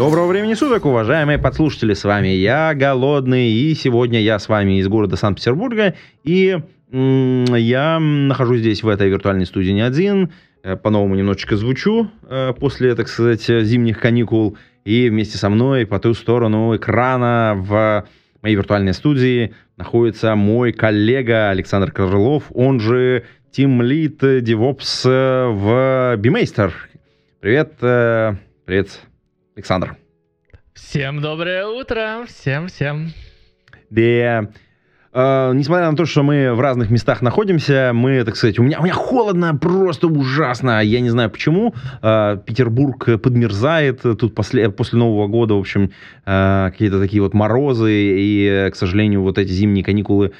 Доброго времени суток, уважаемые подслушатели, с вами я, Голодный, и сегодня я с вами из города Санкт-Петербурга, и я нахожусь здесь, в этой виртуальной студии не один, э, по-новому немножечко звучу э, после, так сказать, зимних каникул, и вместе со мной по ту сторону экрана в моей виртуальной студии находится мой коллега Александр Крылов, он же Team Lead DevOps э, в BeMeister. Привет, привет, Александр. Всем доброе утро, всем-всем. Да. Э, несмотря на то, что мы в разных местах находимся, мы, так сказать, у меня, у меня холодно, просто ужасно. Я не знаю почему. Э, Петербург подмерзает. Тут после, после Нового года, в общем, э, какие-то такие вот морозы. И, к сожалению, вот эти зимние каникулы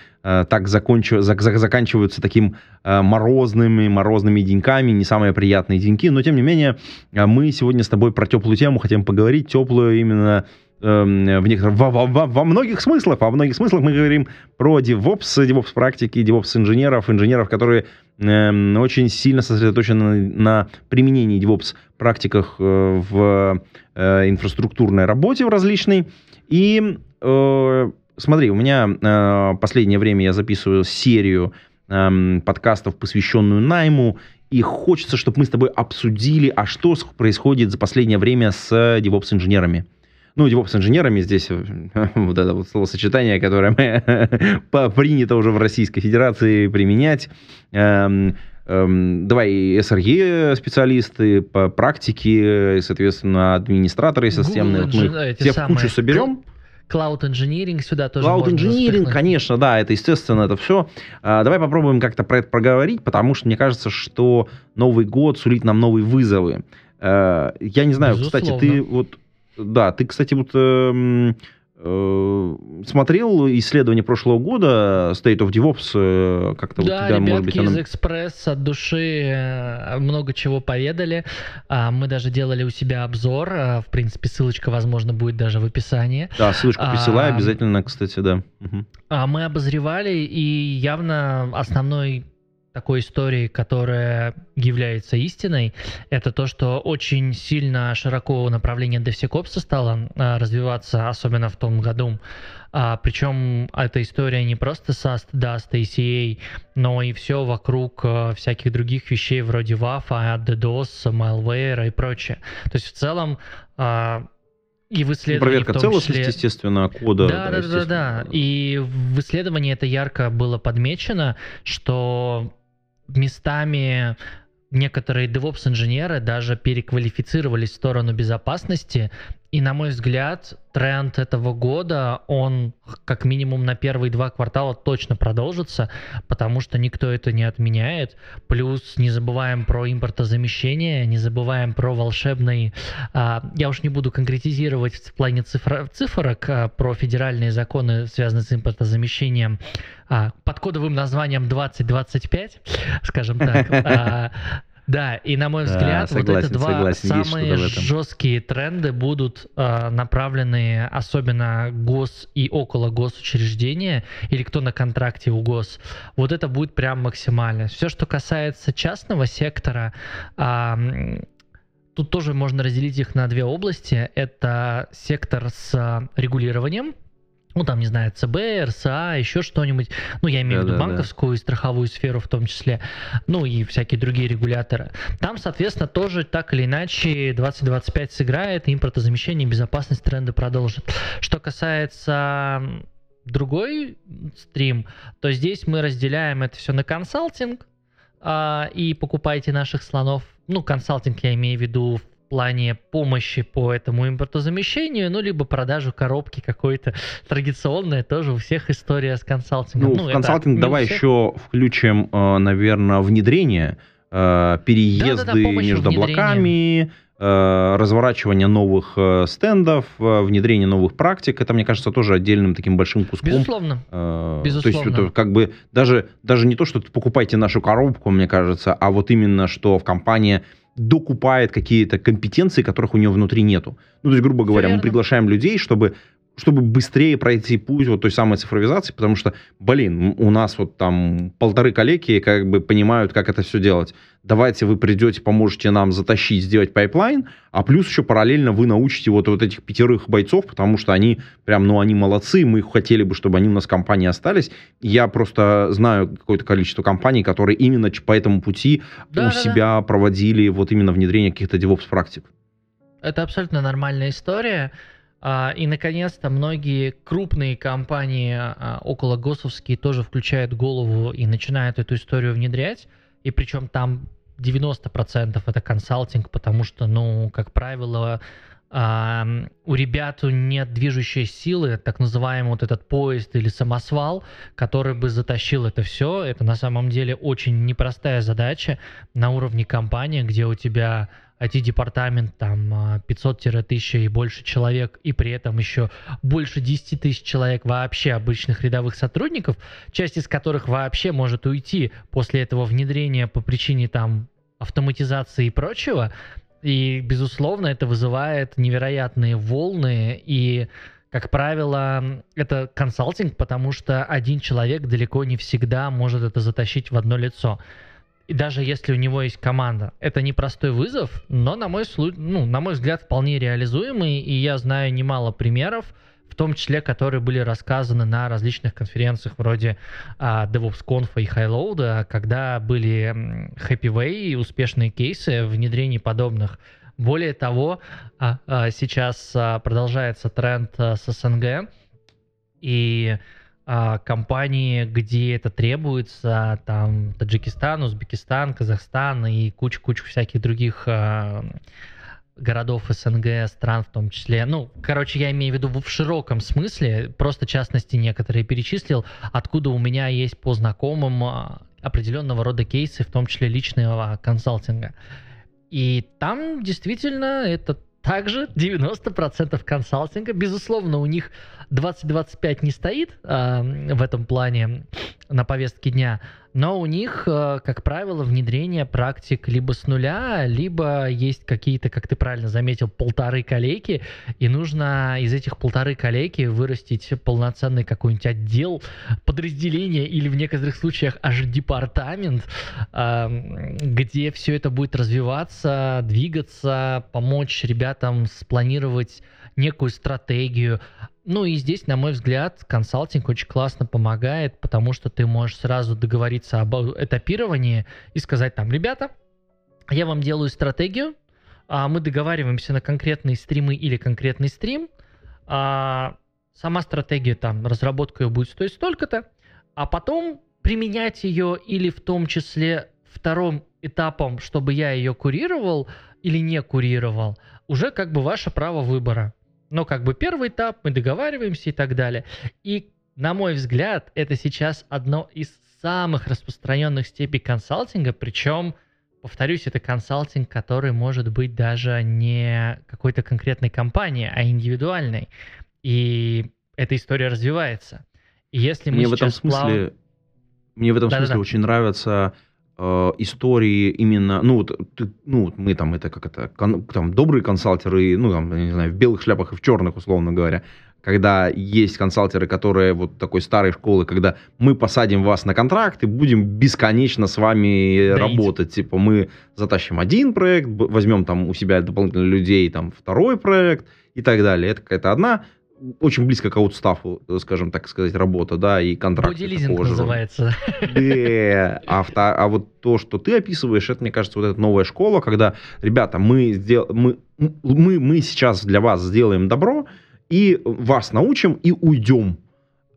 так закончив- зак- зак- заканчиваются таким э, морозными, морозными деньками. Не самые приятные деньки. Но, тем не менее, э, мы сегодня с тобой про теплую тему хотим поговорить. Теплую именно эм, в некоторых, во, во- во- многих смыслах, во многих смыслах мы говорим про DevOps, DevOps практики, DevOps инженеров, инженеров, которые эм, очень сильно сосредоточены на, на применении DevOps практиках э, в э, инфраструктурной работе в различной. И э, смотри, у меня э, последнее время я записываю серию эм, подкастов, посвященную найму, и хочется, чтобы мы с тобой обсудили, а что происходит за последнее время с DevOps-инженерами. Ну, DevOps-инженерами здесь э, вот это вот словосочетание, которое мы принято уже в Российской Федерации применять. Эм, эм, давай SRE-специалисты по практике, и, соответственно, администраторы системные. Вот мы инжен- эти все в кучу соберем. Cloud Engineering сюда тоже Cloud можно Engineering, конечно, да, это естественно, это все. давай попробуем как-то про это проговорить, потому что мне кажется, что Новый год сулит нам новые вызовы. Э, я не знаю, кстати, ты Безусловно. вот, да, ты, кстати, вот э, смотрел исследование прошлого года State of DevOps, э, как-то Да, у тебя, может быть, из оно- Экспресс от души э, много чего поведали. А, Мы даже делали у себя обзор. В принципе, ссылочка, возможно, будет даже в описании. Да, ссылочку присылаю А, обязательно, кстати, да. А Мы обозревали, и явно основной такой историей, которая является истиной, это то, что очень сильно широко направление DevSecOps стало а, развиваться, особенно в том году. А, причем эта история не просто SAST, DAST, ACA, но и все вокруг а, всяких других вещей вроде WAF, DDoS, malware и прочее. То есть в целом а, и в исследовании Проверка в том целостности, числе... естественно, кода. Да, да, да, да, да. И в исследовании это ярко было подмечено, что местами некоторые DevOps-инженеры даже переквалифицировались в сторону безопасности. И, на мой взгляд, тренд этого года, он как минимум на первые два квартала точно продолжится, потому что никто это не отменяет. Плюс не забываем про импортозамещение, не забываем про волшебный... а, я уж не буду конкретизировать в плане цифра- цифрок а, про федеральные законы, связанные с импортозамещением, а, под кодовым названием 2025, скажем так. Да, и на мой Да, взгляд, вот согласен, это два согласен, самые жесткие тренды будут а, направлены особенно гос и около госучреждения, или кто на контракте у гос. Вот это будет прям максимально. Все, что касается частного сектора, м, тут тоже можно разделить их на две области. Это сектор с регулированием, ну, там, не знаю, ЦБ, РСА, еще что-нибудь. Ну, я имею в виду Да-да-да. банковскую и страховую сферу в том числе. Ну, и всякие другие регуляторы. Там, соответственно, тоже так или иначе 2025 сыграет, импортозамещение безопасность тренды продолжит. Что касается другой стрим, то здесь мы разделяем это все на консалтинг а, и покупайте наших слонов. Ну, консалтинг я имею в виду плане помощи по этому импортозамещению, ну, либо продажу коробки какой-то традиционная, тоже у всех история с консалтингом. Ну, в это консалтинг у давай всех. еще включим, наверное, внедрение, э, переезды Да-да-да, помощь в между внедрении. облаками, э, разворачивание новых э, стендов, э, внедрение новых практик, это, мне кажется, тоже отдельным таким большим куском. Безусловно. Э, Безусловно. То есть это как бы даже, даже не то, что покупайте нашу коробку, мне кажется, а вот именно, что в компании докупает какие-то компетенции, которых у нее внутри нету. Ну, то есть, грубо говоря, мы приглашаем людей, чтобы чтобы быстрее пройти путь вот той самой цифровизации, потому что, блин, у нас вот там полторы коллеги как бы понимают, как это все делать. Давайте вы придете, поможете нам затащить, сделать пайплайн, а плюс еще параллельно вы научите вот, вот этих пятерых бойцов, потому что они прям, ну, они молодцы, мы хотели бы, чтобы они у нас в компании остались. Я просто знаю какое-то количество компаний, которые именно по этому пути Да, у да, да. себя проводили вот именно внедрение каких-то DevOps-практик. Это абсолютно нормальная история. А, И, наконец-то, многие крупные компании, а, около госовские, тоже включают голову и начинают эту историю внедрять. И причем там 90% это консалтинг, потому что, ну, как правило, а, у ребят нет движущей силы, так называемый вот этот поезд или самосвал, который бы затащил это все. Это на самом деле очень непростая задача на уровне компании, где у тебя IT-департамент там а, 500-1000 и больше человек, и при этом еще больше 10 тысяч человек вообще обычных рядовых сотрудников, часть из которых вообще может уйти после этого внедрения по причине там автоматизации и прочего. И, безусловно, это вызывает невероятные волны и как правило, это консалтинг, потому что один человек далеко не всегда может это затащить в одно лицо. И даже если у него есть команда, это непростой вызов, но на мой, ну, на мой взгляд вполне реализуемый, и я знаю немало примеров, в том числе, которые были рассказаны на различных конференциях вроде а, DevOps Conf и Highload, когда были Happy Way и успешные кейсы внедрений подобных. Более того, а, а, сейчас а, продолжается тренд а, с СНГ, и а, компании, где это требуется, там Таджикистан, Узбекистан, Казахстан и куча-куча всяких других а, городов СНГ, стран в том числе. Ну, короче, я имею в виду в широком смысле, просто частности некоторые перечислил, откуда у меня есть по знакомым а, определенного рода кейсы, в том числе личного консалтинга. И там действительно это также 90% консалтинга. Безусловно, у них 2025 не стоит а, в этом плане на повестке дня, но у них, а, как правило, внедрение практик либо с нуля, либо есть какие-то, как ты правильно заметил, полторы коллеги, и нужно из этих полторы коллеги вырастить полноценный какой-нибудь отдел, подразделение или в некоторых случаях аж департамент, а, где все это будет развиваться, двигаться, помочь ребятам спланировать некую стратегию. Ну и здесь, на мой взгляд, консалтинг очень классно помогает, потому что ты можешь сразу договориться об этапировании и сказать там, ребята, я вам делаю стратегию, а мы договариваемся на конкретные стримы или конкретный стрим, а сама стратегия там, разработка ее будет стоить столько-то, а потом применять ее или в том числе вторым этапом, чтобы я ее курировал или не курировал, уже как бы ваше право выбора. Но как бы первый этап, мы договариваемся и так далее. И, на мой взгляд, это сейчас одно из самых распространенных степей консалтинга, причем, повторюсь, это консалтинг, который может быть даже не какой-то конкретной компании, а индивидуальной. И эта история развивается. И если мы Мне в этом сейчас плав- смысле, мне в этом Да-да-да. смысле очень нравятся э, истории именно, ну вот, ты- ну вот мы там это как это, кон- там добрые консалтеры, ну там я не знаю в белых шляпах и в черных условно говоря, когда есть консалтеры, которые вот такой старой школы, когда мы посадим вас на контракт и будем бесконечно с вами Доить. работать, типа мы затащим один проект, возьмем там у себя дополнительно людей, там второй проект и так далее. Это какая-то одна очень близко к аутстафу, э, скажем так сказать, работа, да, и контракт. Бодилизинг называется. Да, а, а вот то, что ты описываешь, это, мне кажется, вот эта новая школа, когда, ребята, мы, сдел... мы, мы, мы сейчас для вас сделаем добро, и вас научим, и уйдем.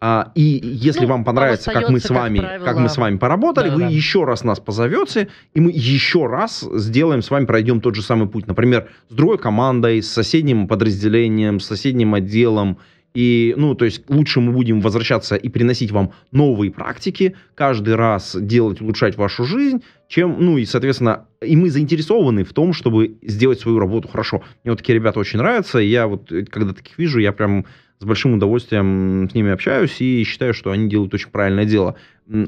А, и если Ну, вам понравится, как мы с как вами, как, правило, мы с вами поработали, да-да-да. вы еще раз нас позовете, и мы еще раз сделаем с вами, пройдем тот же самый путь. Например, с другой командой, с соседним подразделением, с соседним отделом, И, ну, то есть лучше мы будем возвращаться и приносить вам новые практики, каждый раз делать, улучшать вашу жизнь, чем, ну, и, соответственно, и мы заинтересованы в том, чтобы сделать свою работу хорошо. Мне вот такие ребята очень нравятся, и я вот, э, когда таких вижу, я прям с большим удовольствием с ними общаюсь и считаю, что они делают очень правильное дело.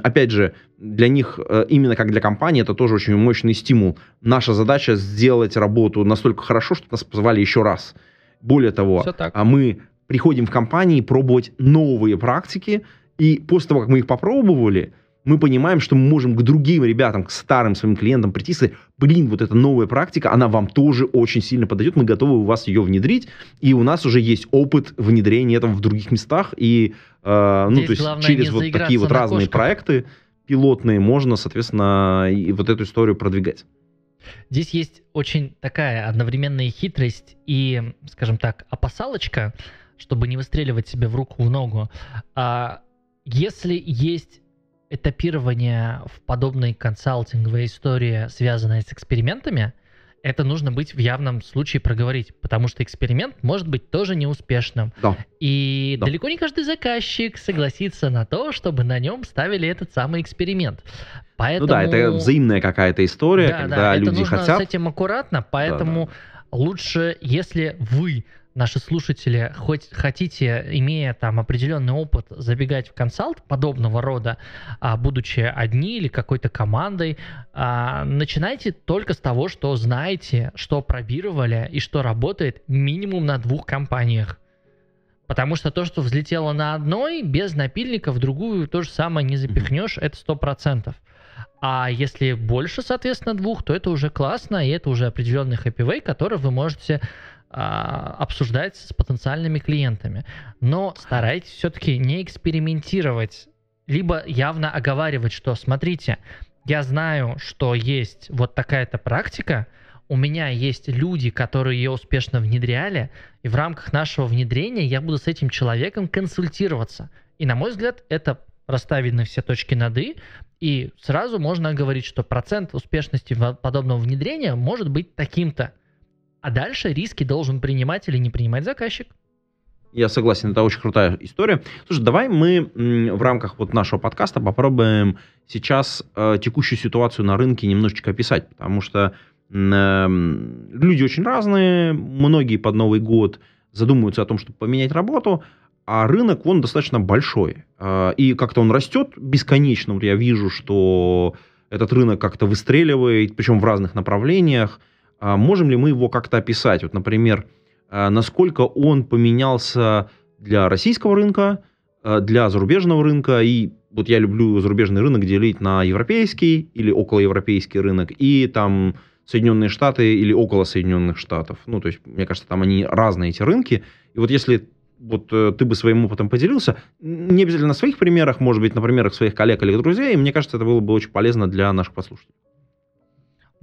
Опять же, для них, э, именно как для компании, это тоже очень мощный стимул. Наша задача сделать работу настолько хорошо, что нас позвали еще раз. Более того, а мы приходим в компании пробовать новые практики, и после того, как мы их попробовали, мы понимаем, что мы можем к другим ребятам, к старым своим клиентам прийти и сказать, блин, вот эта новая практика, она вам тоже очень сильно подойдет, мы готовы у вас ее внедрить, и у нас уже есть опыт внедрения этого в других местах, и э, ну, то есть через вот такие вот разные кошках. проекты пилотные можно, соответственно, и вот эту историю продвигать. Здесь есть очень такая одновременная хитрость и, скажем так, опасалочка, чтобы не выстреливать себе в руку, в ногу. А если есть этапирование в подобной консалтинговой истории, связанной с экспериментами, это нужно быть в явном случае проговорить, потому что эксперимент может быть тоже неуспешным. Да. И да. далеко не каждый заказчик согласится на то, чтобы на нем ставили этот самый эксперимент. Поэтому... Ну да, это взаимная какая-то история, да, когда да, люди это нужно хотят. с этим аккуратно, поэтому да, да. лучше, если вы наши слушатели хоть хотите, имея там определенный опыт, забегать в консалт подобного рода, а, будучи одни или какой-то командой, а, начинайте только с того, что знаете, что пробировали и что работает минимум на двух компаниях. Потому что то, что взлетело на одной, без напильника в другую то же самое не запихнешь, это сто процентов. А если больше, соответственно, двух, то это уже классно, и это уже определенный хэппи который вы можете обсуждать с потенциальными клиентами. Но старайтесь все-таки не экспериментировать, либо явно оговаривать, что смотрите, я знаю, что есть вот такая-то практика, у меня есть люди, которые ее успешно внедряли, и в рамках нашего внедрения я буду с этим человеком консультироваться. И, на мой взгляд, это расставлены все точки над «и», и сразу можно говорить, что процент успешности подобного внедрения может быть таким-то. А дальше риски должен принимать или не принимать заказчик. Я согласен, это очень крутая история. Слушай, давай мы в рамках вот нашего подкаста попробуем сейчас э, текущую ситуацию на рынке немножечко описать, потому что э, люди очень разные, многие под Новый год задумываются о том, чтобы поменять работу, а рынок, он достаточно большой. Э, и как-то он растет бесконечно. Вот я вижу, что этот рынок как-то выстреливает, причем в разных направлениях. А можем ли мы его как-то описать? Вот, например, а, насколько он поменялся для российского рынка, а, для зарубежного рынка, и вот я люблю зарубежный рынок делить на европейский или околоевропейский рынок, и там Соединенные Штаты или около Соединенных Штатов. Ну, то есть, мне кажется, там они разные, эти рынки. И вот если вот э, ты бы своим опытом поделился, не обязательно на своих примерах, может быть, на примерах своих коллег или друзей, мне кажется, это было бы очень полезно для наших послушателей.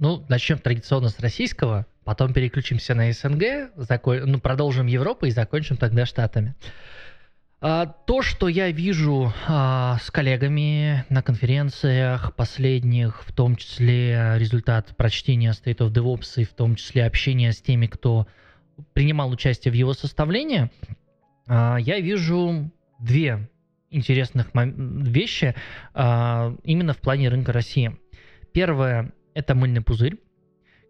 Ну, начнем традиционно с российского, потом переключимся на СНГ, закон... ну, продолжим Европу и закончим тогда Штатами. А, то, что я вижу а, с коллегами на конференциях последних, в том числе результат прочтения State of DevOps и в том числе общения с теми, кто принимал участие в его составлении, а, я вижу две интересных вещи а, именно в плане рынка России. Первое это мыльный пузырь,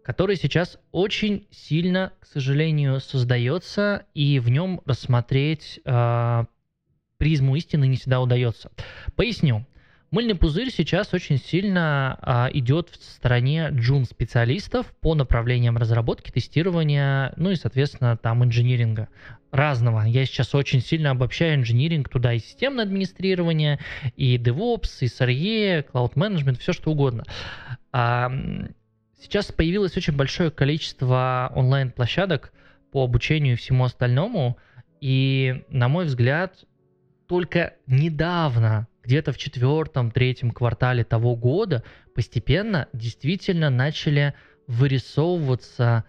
который сейчас очень сильно, к сожалению, создается, и в нем рассмотреть э, призму истины не всегда удается. Поясню. Мыльный пузырь сейчас очень сильно а, идет в стороне джун-специалистов по направлениям разработки, тестирования, ну и, соответственно, там инжиниринга разного. Я сейчас очень сильно обобщаю инжиниринг туда и системное администрирование, и DevOps, и SRE, Cloud Management, все что угодно. А, сейчас появилось очень большое количество онлайн-площадок по обучению и всему остальному, и, на мой взгляд, только недавно где-то в четвертом, третьем квартале того года постепенно действительно начали вырисовываться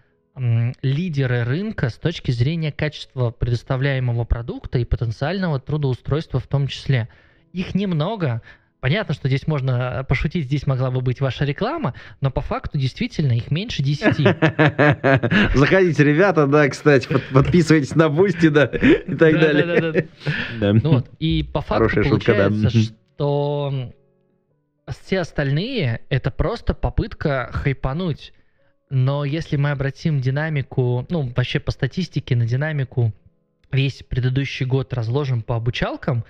лидеры рынка с точки зрения качества предоставляемого продукта и потенциального трудоустройства в том числе. Их немного, Понятно, что здесь можно пошутить, здесь могла бы быть ваша реклама, но по факту действительно их меньше 10. Заходите, ребята, да, кстати, подписывайтесь на Бусти, да, и так далее. Ну вот, и по факту получается, что все остальные это просто попытка хайпануть. Но если мы обратим динамику, ну, вообще по статистике на динамику весь предыдущий год разложим по обучалкам,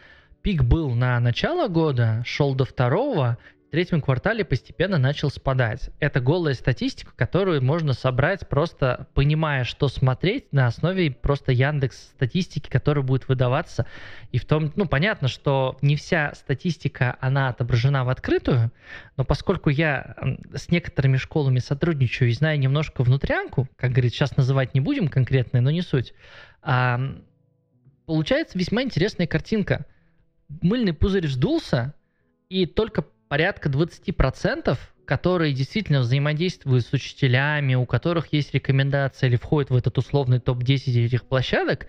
пик был на начало года, шел до второго, в третьем квартале постепенно начал спадать. Это голая статистика, которую можно собрать просто понимая, что смотреть на основе просто Яндекс статистики, которая будет выдаваться. И в том, ну, понятно, что не вся статистика, она отображена в открытую, но поскольку я с некоторыми школами сотрудничаю и знаю немножко внутрянку, как говорит, сейчас называть не будем конкретно, но не суть, получается весьма интересная картинка. Мыльный пузырь вздулся, и только порядка 20%, которые действительно взаимодействуют с учителями, у которых есть рекомендация или входят в этот условный топ-10 этих площадок,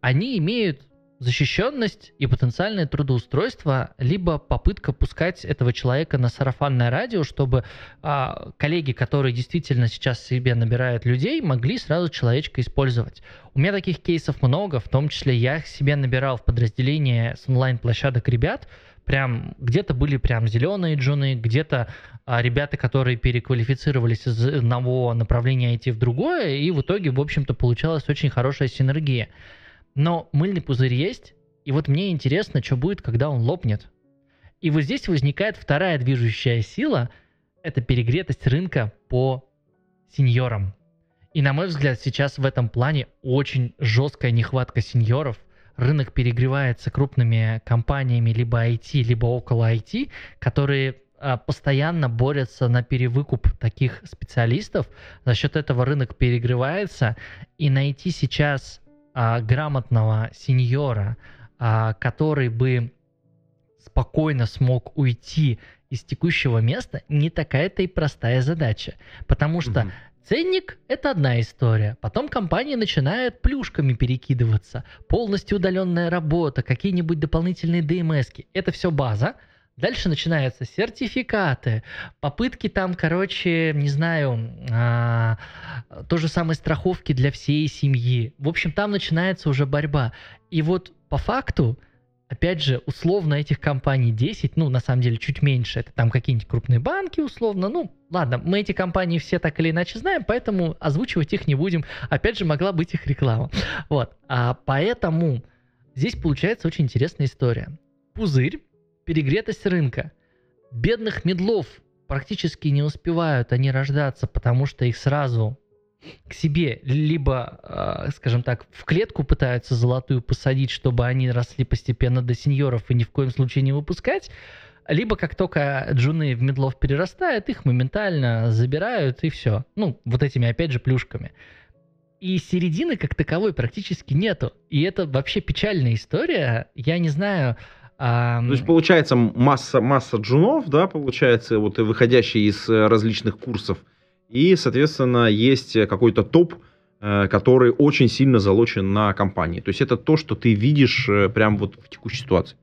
они имеют защищенность и потенциальное трудоустройство, либо попытка пускать этого человека на сарафанное радио, чтобы а, коллеги, которые действительно сейчас себе набирают людей, могли сразу человечка использовать. У меня таких кейсов много, в том числе я себе набирал в подразделение с онлайн-площадок ребят, прям где-то были прям зеленые джуны, где-то а, ребята, которые переквалифицировались из одного направления IT в другое, и в итоге, в общем-то, получалась очень хорошая синергия. Но мыльный пузырь есть, и вот мне интересно, что будет, когда он лопнет. И вот здесь возникает вторая движущая сила, это перегретость рынка по сеньорам. И на мой взгляд, сейчас в этом плане очень жесткая нехватка сеньоров – рынок перегревается крупными компаниями либо IT, либо около IT, которые а, постоянно борются на перевыкуп таких специалистов. За счет этого рынок перегревается, и найти сейчас а, грамотного сеньора, а, который бы спокойно смог уйти из текущего места, не такая-то и простая задача. Потому что mm Ценник – это одна история. Потом компания начинает плюшками перекидываться. Полностью удаленная работа, какие-нибудь дополнительные DMS. -ки. Это все база. Дальше начинаются сертификаты, попытки там, короче, не знаю, а, то же самое страховки для всей семьи. В общем, там начинается уже борьба. И вот по факту опять же, условно этих компаний 10, ну, на самом деле, чуть меньше, это там какие-нибудь крупные банки, условно, ну, ладно, мы эти компании все так или иначе знаем, поэтому озвучивать их не будем, опять же, могла быть их реклама, вот, а поэтому здесь получается очень интересная история. Пузырь, перегретость рынка, бедных медлов практически не успевают они рождаться, потому что их сразу к себе либо, а, скажем так, в клетку пытаются золотую посадить, чтобы они росли постепенно до сеньоров и ни в коем случае не выпускать, либо как только джуны в медлов перерастают, их моментально забирают и все. Ну, вот этими, опять же, плюшками. И середины как таковой практически нету. И это вообще печальная история. Я не знаю... То есть получается масса, масса джунов, да, получается, вот выходящие из э, различных курсов, и, соответственно, есть какой-то топ, э, который очень сильно залочен на компании. То есть это то, что ты видишь э, прямо вот в текущей ситуации.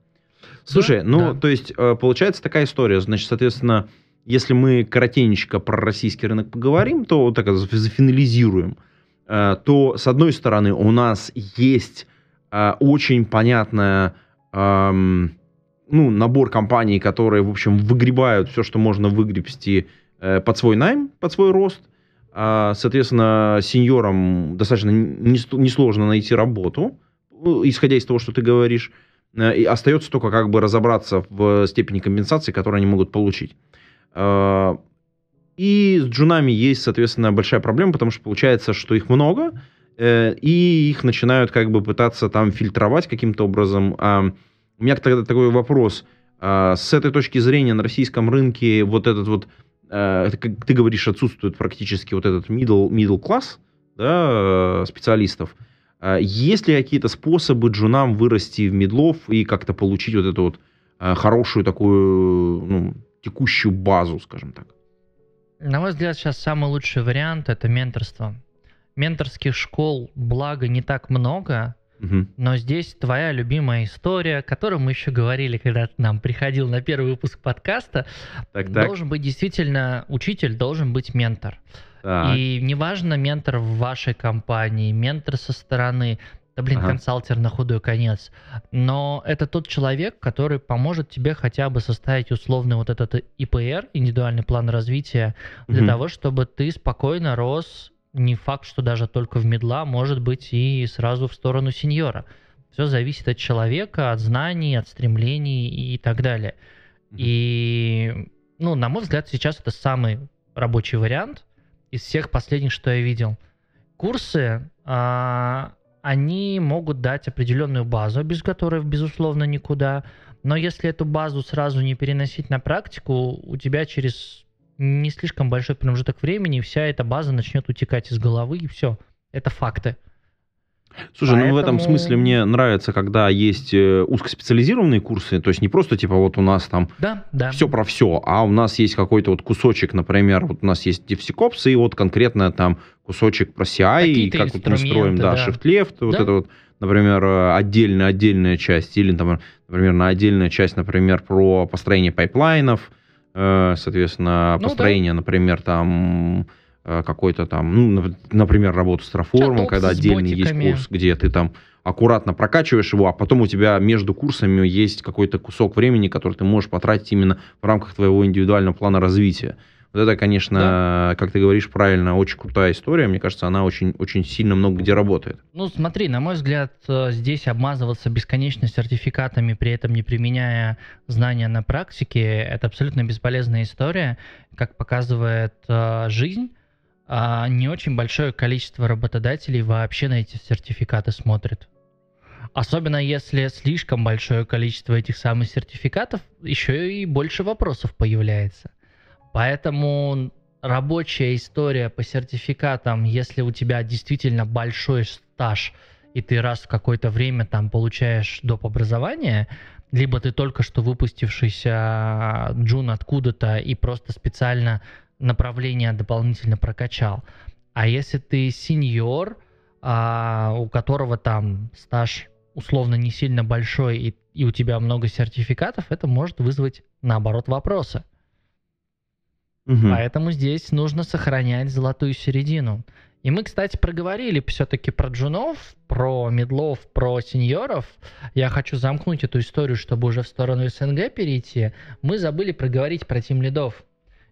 Слушай, да, ну, да. то есть э, получается такая история. Значит, соответственно, если мы коротенечко про российский рынок поговорим, то так зафинализируем, то, с одной стороны, у нас есть очень понятная ну, набор компаний, которые, в общем, выгребают все, что можно выгребсти Э, под свой найм, под свой рост. А, соответственно, сеньорам достаточно несложно найти работу, ну, исходя из того, что ты говоришь. Э, и остается только как бы разобраться в степени компенсации, которую они могут получить. А, и с джунами есть, соответственно, большая проблема, потому что получается, что их много, э, и их начинают как бы пытаться там фильтровать каким-то образом. А, у меня тогда такой вопрос. С этой точки зрения на российском рынке вот этот вот Э, как ты говоришь, отсутствует практически вот этот middle, middle class да, э, специалистов. Э, есть ли какие-то способы джунам вырасти в медлов и как-то получить вот эту вот хорошую такую ну, текущую базу, скажем так? На мой взгляд, сейчас самый лучший вариант это менторство. Менторских школ, благо, не так много, Мгм. Но здесь твоя любимая история, о которой мы еще говорили, когда ты нам приходил на первый выпуск подкаста. Так, так. Должен быть действительно учитель, должен быть ментор. Так. И неважно, ментор в вашей компании, ментор со стороны, да блин, Ага. консалтер на худой конец. Но это тот человек, который поможет тебе хотя бы составить условный вот этот ИПР, индивидуальный план развития, для Мгм. того, чтобы ты спокойно рос, не факт, что даже только в медла, может быть, и сразу в сторону сеньора. Все зависит от человека, от знаний, от стремлений и так далее. И, ну, на мой взгляд, сейчас это самый рабочий вариант из всех последних, что я видел. Курсы, а, они могут дать определенную базу, без которой, безусловно, никуда. Но если эту базу сразу не переносить на практику, у тебя через не слишком большой промежуток времени вся эта база начнет утекать из головы, и все. Это факты. Слушай, ну в этом Поэтому- смысле мне нравится, когда есть э, узкоспециализированные курсы, то есть не просто типа вот у нас там Да, да. все про все, а у нас есть какой-то вот кусочек, например, вот у нас есть DevSecOps, и вот конкретно там кусочек про CI, и как вот мы строим, да, да. shift-left, вот Да. это вот, например, э, отдельная отдельная часть, или, там, например, на отдельная часть, например, про построение пайплайнов, э, соответственно, Ну да. например, там э, какой-то там, ну, нап- например, работу с Чат-опс когда отдельный есть курс, где ты там аккуратно прокачиваешь его, а потом у тебя между курсами есть какой-то кусок времени, который ты можешь потратить именно в рамках твоего индивидуального плана развития. Вот это, конечно, как ты говоришь, правильно, очень крутая история. Мне кажется, она очень, очень сильно много где работает. Ну, смотри, на мой взгляд, э, здесь обмазываться бесконечно сертификатами, при этом не применяя знания на практике, это абсолютно бесполезная история. Как показывает э, жизнь, а, не очень большое количество работодателей вообще на эти сертификаты смотрит. Особенно если слишком большое количество этих самых сертификатов, еще и больше вопросов появляется. Поэтому рабочая история по сертификатам, если у тебя действительно большой стаж, и ты раз в какое-то время там получаешь доп. образование, либо ты только что выпустившийся джун откуда-то и просто специально направление дополнительно прокачал. А если ты сеньор, а, у которого там стаж условно не сильно большой и, и у тебя много сертификатов, это может вызвать наоборот вопросы. Мгм. Поэтому здесь нужно сохранять золотую середину. И мы, кстати, проговорили все-таки про джунов, про медлов, про сеньоров. Я хочу замкнуть эту историю, чтобы уже в сторону СНГ перейти. Мы забыли проговорить про тим лидов.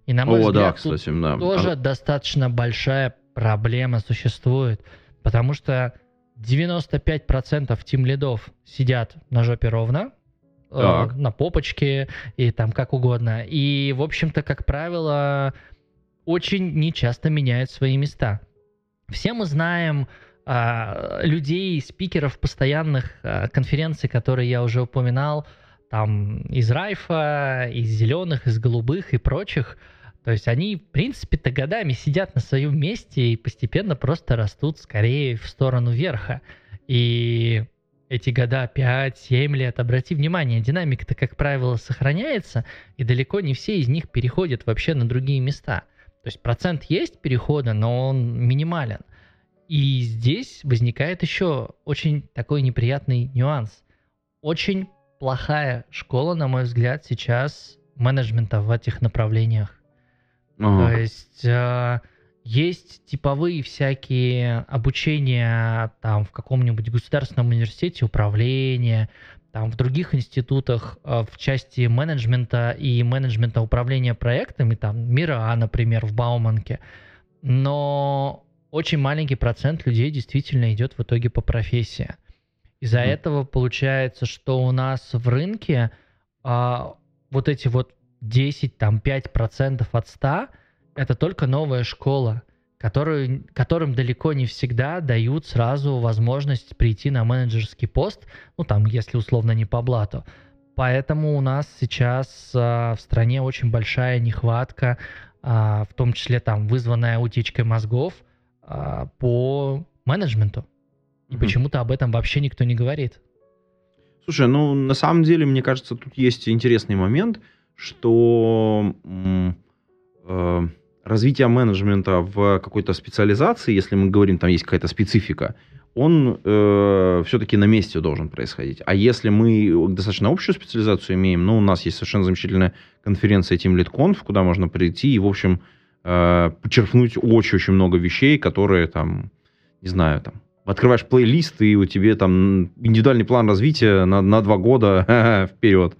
И на мой О, да, взгляд, тут кстати, да. тоже достаточно большая проблема существует. Потому что 95% тим лидов сидят на жопе ровно, Так. на попочке и там как угодно. И, в общем-то, как правило, очень нечасто меняют свои места. Все мы знаем а, людей, спикеров постоянных а, конференций, которые я уже упоминал, там из Райфа, из зеленых, из голубых и прочих. То есть они, в принципе-то, годами сидят на своем месте и постепенно просто растут скорее в сторону верха. И эти года 5-7 лет, обрати внимание, динамика-то, как правило, сохраняется, и далеко не все из них переходят вообще на другие места. То есть процент есть перехода, но он минимален. И здесь возникает еще очень такой неприятный нюанс. Очень плохая школа, на мой взгляд, сейчас менеджмента в этих направлениях. Ага. То есть э, есть типовые всякие обучения там в каком-нибудь государственном университете управления, там в других институтах э, в части менеджмента и менеджмента управления проектами, там МИРА, например, в Бауманке. Но очень маленький процент людей действительно идет в итоге по профессии. Из-за Мгм. этого получается, что у нас в рынке а, вот эти вот 10, там 5% от 100 это только новая школа, которую, которым далеко не всегда дают сразу возможность прийти на менеджерский пост, ну там, если условно не по блату. Поэтому у нас сейчас а, в стране очень большая нехватка, а, в том числе там вызванная утечкой мозгов а, по менеджменту. И Мгм. почему-то об этом вообще никто не говорит. Слушай, ну на самом деле, мне кажется, тут есть интересный момент, что э, развитие менеджмента в какой-то специализации, если мы говорим, там есть какая-то специфика, он э, все-таки на месте должен происходить. А если мы достаточно общую специализацию имеем, ну, у нас есть совершенно замечательная конференция Team Lead куда можно прийти и, в общем, э, подчеркнуть очень-очень много вещей, которые там, не знаю, там, открываешь плейлист, и у тебя там индивидуальный план развития на, на два года вперед.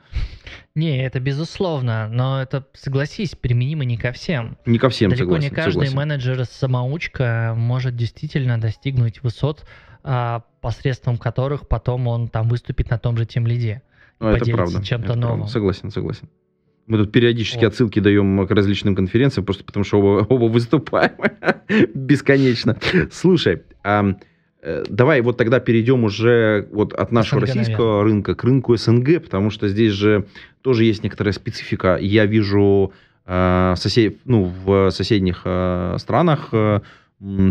Не, это безусловно, но это, согласись, применимо не ко всем. Не ко всем, Далеко согласен. не каждый согласен. менеджер-самоучка может действительно достигнуть высот, а, посредством которых потом он там выступит на том же тем лиде. Ну, это правда. чем-то это правда. новым. Согласен, согласен. Мы тут периодически Вот. отсылки даем к различным конференциям, просто потому что оба, оба выступаем бесконечно. Слушай, а, давай вот тогда перейдем уже вот от нашего СНГ, российского рынка к рынку СНГ, потому что здесь же тоже есть некоторая специфика. Я вижу э, сосед, ну, в соседних э, странах э,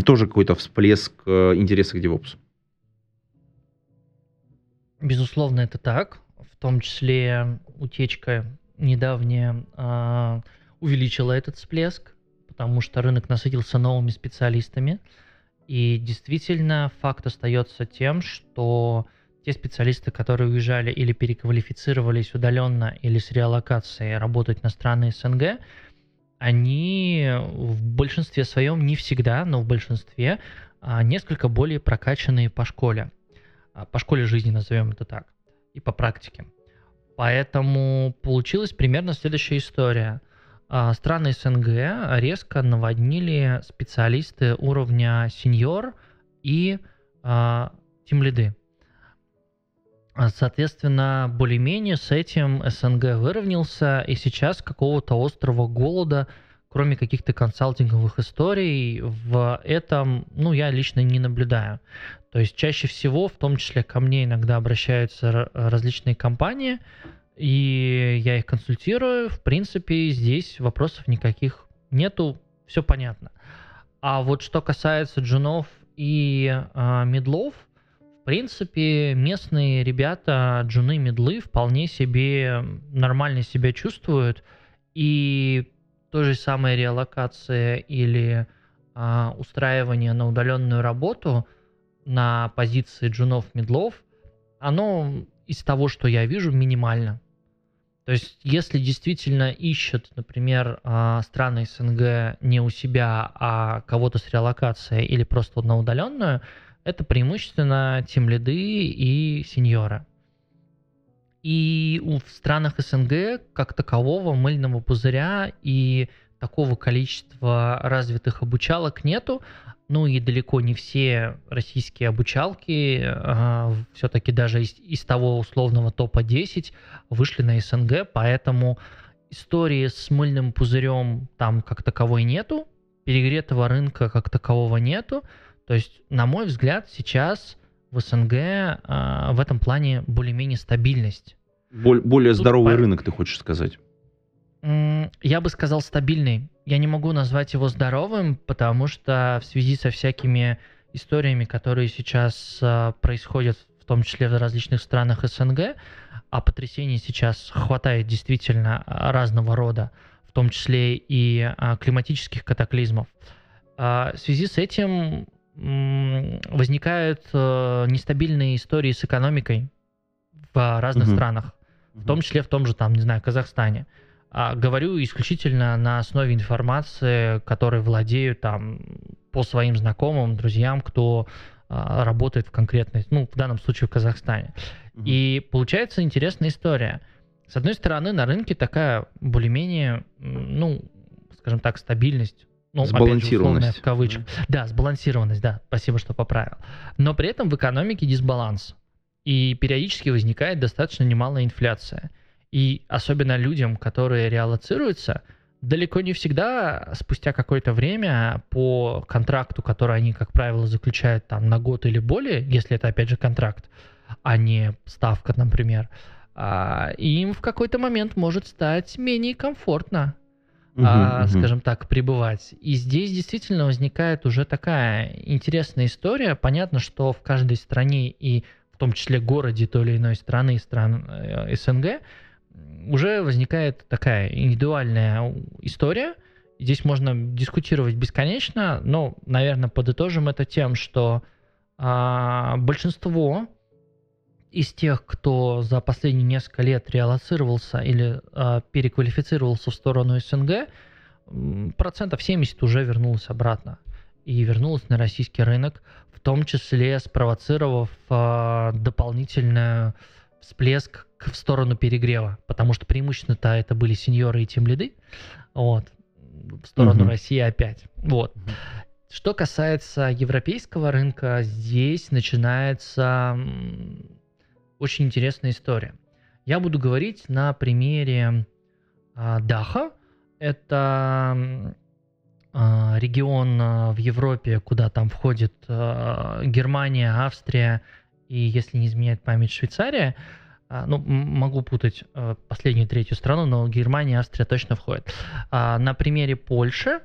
тоже какой-то всплеск э, интереса к DevOps. Безусловно, это так. В том числе утечка недавняя а, увеличила этот всплеск, потому что рынок насытился новыми специалистами. И действительно, факт остается тем, что те специалисты, которые уезжали или переквалифицировались удаленно или с реалокацией работать на страны СНГ, они в большинстве своем, не всегда, но в большинстве, а, несколько более прокачанные по школе. А, По школе жизни, назовем это так, и по практике. Поэтому получилась примерно следующая история. А, Страны СНГ резко наводнили специалисты уровня сеньор и а, тимлиды. А, Соответственно, более-менее с этим СНГ выровнялся, и сейчас какого-то острого голода, кроме каких-то консалтинговых историй, в этом, ну, я лично не наблюдаю. То есть чаще всего, в том числе ко мне иногда обращаются различные компании, и я их консультирую. В принципе, здесь вопросов никаких нету, все понятно. А вот что касается джунов и а, медлов, в принципе, местные ребята, джуны, медлы, вполне себе нормально себя чувствуют. И той же самой реалокация или а, устраивание на удаленную работу на позиции джунов, медлов, оно из того, что я вижу, минимально. То есть, если действительно ищут, например, а, страны СНГ не у себя, а кого-то с релокацией или просто на удаленную, это преимущественно тимлиды и сеньоры. И в странах СНГ как такового мыльного пузыря и такого количества развитых обучалок нету. Ну и далеко не все российские обучалки, все-таки даже из, из того условного топа 10 вышли на СНГ, поэтому истории с мыльным пузырем там как таковой нету, перегретого рынка как такового нету. То есть, на мой взгляд, сейчас в СНГ а, в этом плане более-менее стабильность. Боль- более Тут здоровый по- рынок, ты хочешь сказать? Я бы сказал стабильный. Я не могу назвать его здоровым, потому что в связи со всякими историями, которые сейчас а, происходят, в том числе в различных странах СНГ, а потрясений сейчас хватает действительно а, разного рода, в том числе и а, климатических катаклизмов. А, В связи с этим возникают э, нестабильные истории с экономикой в разных Мгм. странах в том числе в том же, там, не знаю, Казахстане. А, говорю исключительно на основе информации, которой владею там по своим знакомым, друзьям, кто а, работает в конкретной, ну, в данном случае в Казахстане. Мгм. И получается интересная история. С одной стороны, на рынке такая более-менее, ну, скажем так, стабильность. Ну, опять же, Сбалансированность. в кавычках. Да, сбалансированность, да, спасибо, что поправил. Но при этом в экономике дисбаланс. И периодически возникает достаточно немалая инфляция. И особенно людям, которые реалоцируются, далеко не всегда спустя какое-то время по контракту, который они, как правило, заключают там на год или более, если это, опять же, контракт, а не ставка, например, а, им в какой-то момент может стать менее комфортно Мгм, а, мгм. скажем так, пребывать. И здесь действительно возникает уже такая интересная история. Понятно, что в каждой стране и в том числе городе той или иной страны, стран э, СНГ, уже возникает такая индивидуальная история. Здесь можно дискутировать бесконечно, но, наверное, подытожим это тем, что А, большинство из тех, кто за последние несколько лет реалоцировался или а, переквалифицировался в сторону СНГ, процентов 70 уже вернулось обратно и вернулось на российский рынок, в том числе спровоцировав а, дополнительный всплеск в сторону перегрева, потому что преимущественно-то это были сеньоры и тимлиды, вот, в сторону Мгм. России опять, вот. Мгм. Что касается европейского рынка, здесь начинается очень интересная история. Я буду говорить на примере а, Даха. Это а, регион а, в Европе, куда там входит а, Германия, Австрия и, если не изменяет память, Швейцария. А, Ну, могу путать а, последнюю, третью страну, но Германия Австрия точно входят. А, На примере Польши,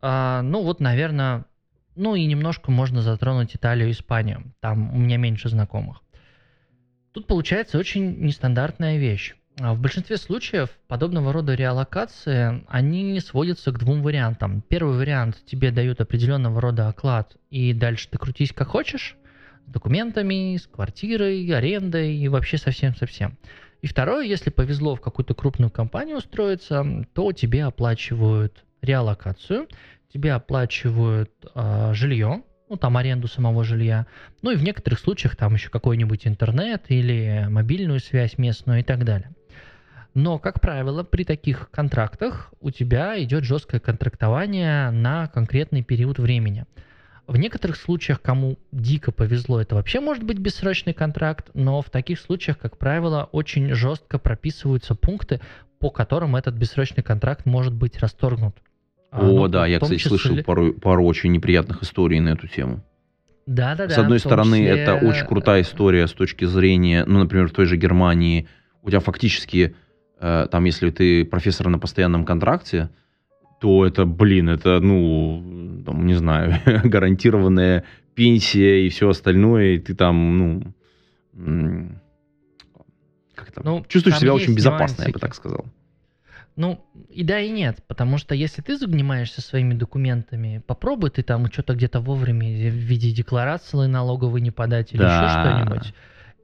а, ну вот, наверное, ну и немножко можно затронуть Италию и Испанию. Там у меня меньше знакомых. Тут получается очень нестандартная вещь. В большинстве случаев подобного рода реаллокации, они сводятся к двум вариантам. Первый вариант тебе дают определенного рода оклад, и дальше ты крутись как хочешь, с документами, с квартирой, арендой и вообще совсем-совсем. И второе, если повезло в какую-то крупную компанию устроиться, то тебе оплачивают реаллокацию, тебе оплачивают а, жилье, ну там аренду самого жилья, ну и в некоторых случаях там еще какой-нибудь интернет или мобильную связь местную и так далее. Но, как правило, при таких контрактах у тебя идет жесткое контрактование на конкретный период времени. В некоторых случаях, кому дико повезло, это вообще может быть бессрочный контракт, но в таких случаях, как правило, очень жестко прописываются пункты, по которым этот бессрочный контракт может быть расторгнут. А, О, ну, да, я, кстати, числе- слышал пару, пару очень неприятных историй на эту тему. Да-да-да. С одной в том стороны, числе, это очень крутая э, история с точки зрения, ну, например, в той же Германии, у тебя фактически, э, там, если ты профессор на постоянном контракте, то это, блин, это, ну, там, не знаю, гарантированная пенсия и все остальное, и ты там, ну, как это, Ну, чувствуешь себя очень безопасно, я бы нюансики. так сказал. Ну, и да, и нет, потому что если ты занимаешься своими документами, попробуй ты там что-то где-то вовремя в виде декларации налоговой не подать или Да. еще что-нибудь.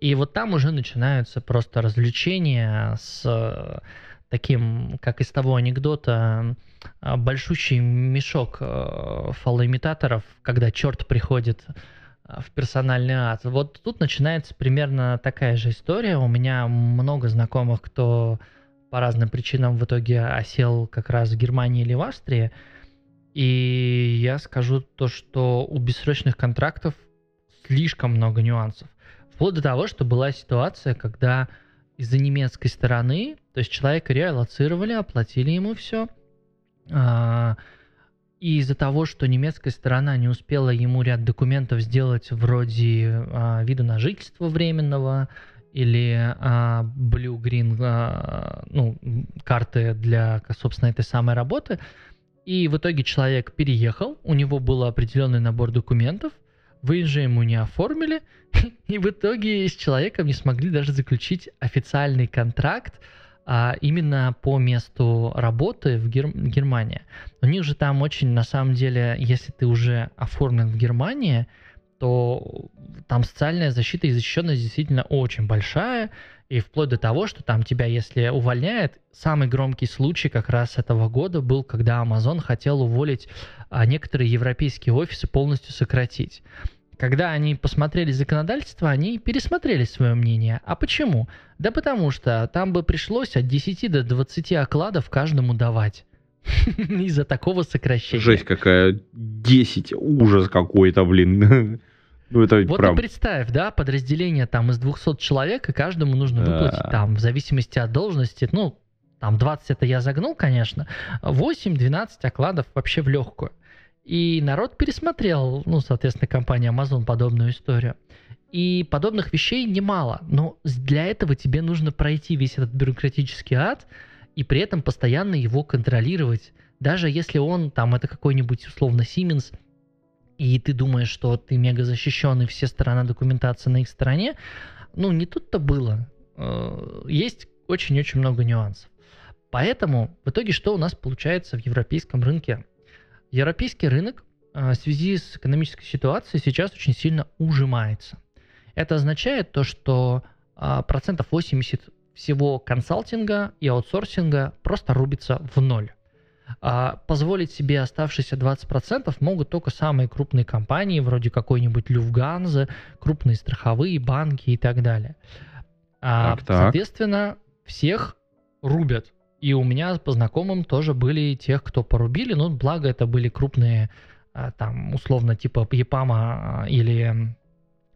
И вот там уже начинаются просто развлечения с таким, как из того анекдота, э, большущий мешок э, фалоимитаторов, когда черт приходит э, в персональный ад. Вот тут начинается примерно такая же история. У меня много знакомых, кто по разным причинам в итоге осел как раз в Германии или в Австрии. И я скажу то, что у бессрочных контрактов слишком много нюансов. Вплоть до того, что была ситуация, когда из-за немецкой стороны, то есть человека реалоцировали, оплатили ему все, и из-за того, что немецкая сторона не успела ему ряд документов сделать вроде а, вида на жительство временного или а, Blue Green, а, ну, карты для, собственно, этой самой работы, и в итоге человек переехал, у него был определенный набор документов, вы же ему не оформили, и в итоге с человеком не смогли даже заключить официальный контракт а, именно по месту работы в Гер- Германии. У них же там очень, на самом деле, если ты уже оформлен в Германии, то там социальная защита и защищенность действительно очень большая, и вплоть до того, что там тебя, если увольняет, самый громкий случай как раз этого года был, когда Amazon хотел уволить а, некоторые европейские офисы, полностью сократить. Когда они посмотрели законодательство, они пересмотрели свое мнение. А почему? Да потому что там бы пришлось от 10 до 20 окладов каждому давать. Из-за такого сокращения. Жесть какая, 10, ужас какой-то, блин. Ну, это Вот прям... представь, да, подразделение там из 200 человек, и каждому нужно Да. выплатить там, в зависимости от должности, ну, там 20 это я загнул, конечно, 8-12 окладов вообще в легкую. И народ пересмотрел, ну, соответственно, компания Amazon подобную историю. И подобных вещей немало, но для этого тебе нужно пройти весь этот бюрократический ад и при этом постоянно его контролировать. Даже если он, там, это какой-нибудь, условно, Siemens, и ты думаешь, что ты мега защищен, и все сторона документации на их стороне, ну, не тут-то было. Э, Есть очень-очень много нюансов. Поэтому в итоге что у нас получается в европейском рынке? Европейский рынок э, в связи с экономической ситуацией сейчас очень сильно ужимается. Это означает то, что а, процентов 80 всего консалтинга и аутсорсинга просто рубится в ноль. А позволить себе оставшиеся 20% могут только самые крупные компании, вроде какой-нибудь Люфганзы, крупные страховые банки и так далее. А, Так, так. Соответственно, всех рубят. И у меня по знакомым тоже были тех, кто порубили, но благо это были крупные, а, там, условно, типа Япама а, или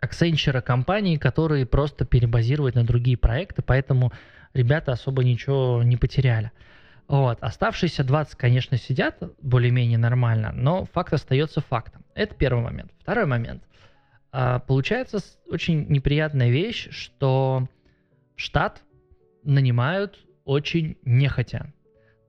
Accenture компании, которые просто перебазируют на другие проекты, поэтому ребята особо ничего не потеряли. Вот. Оставшиеся 20, конечно, сидят более-менее нормально, но факт остается фактом. Это первый момент. Второй момент. А, Получается очень неприятная вещь, что штат нанимают очень нехотя.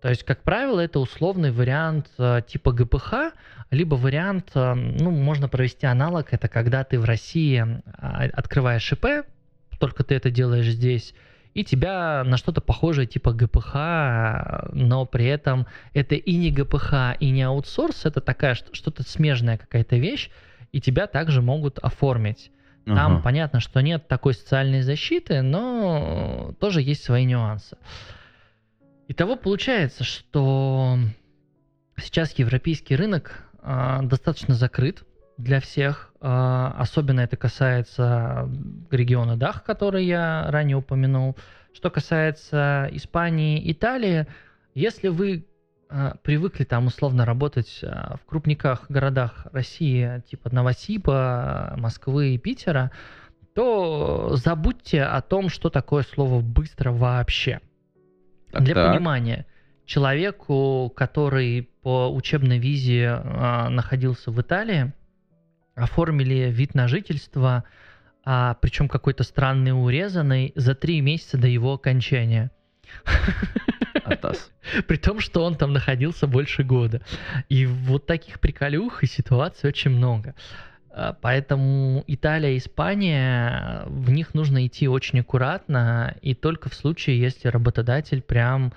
То есть, как правило, это условный вариант э, типа ГПХ, либо вариант, э, ну, можно провести аналог, это когда ты в России а, открываешь ИП, только ты это делаешь здесь, и тебя на что-то похожее типа ГПХ, э, но при этом это и не ГПХ, и не аутсорс, это такая что- что-то смежная какая-то вещь, и тебя также могут оформить. Там Ага. понятно, что нет такой социальной защиты, но тоже есть свои нюансы. Итого получается, что сейчас европейский рынок а, достаточно закрыт для всех. А, особенно это касается региона Дах, который я ранее упомянул. Что касается Испании, Италии, если вы привыкли там условно работать а, в крупниках городах России, типа Новосиба, Москвы и Питера, то забудьте о том, что такое слово быстро вообще. Так, Для так. понимания, человеку, который по учебной визе а, находился в Италии, оформили вид на жительство, а, причем какой-то странный урезанный, за три месяца до его окончания. Атас. При том, что он там находился больше года. И вот таких приколюх и ситуаций очень много. А, Поэтому Италия, Испания, в них нужно идти очень аккуратно, и только в случае, если работодатель прям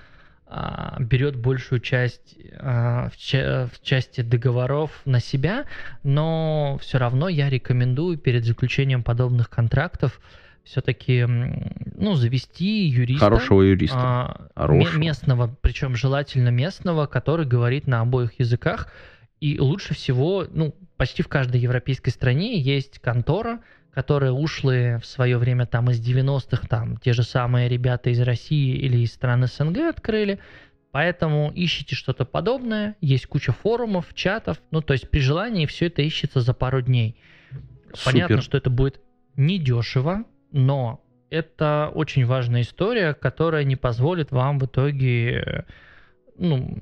а, берет большую часть а, в, в части договоров на себя, но все равно я рекомендую перед заключением подобных контрактов все-таки ну, завести юриста. Хорошего юриста. А, Хорошего. ме- местного, причем желательно местного, который говорит на обоих языках. И лучше всего, ну, почти в каждой европейской стране есть контора, которые ушлые в свое время там из 90-х, там те же самые ребята из России или из стран СНГ открыли. Поэтому ищите что-то подобное. Есть куча форумов, чатов. Ну, то есть при желании все это ищется за пару дней. Понятно, Супер. что это будет недешево, но это очень важная история, которая не позволит вам в итоге ну,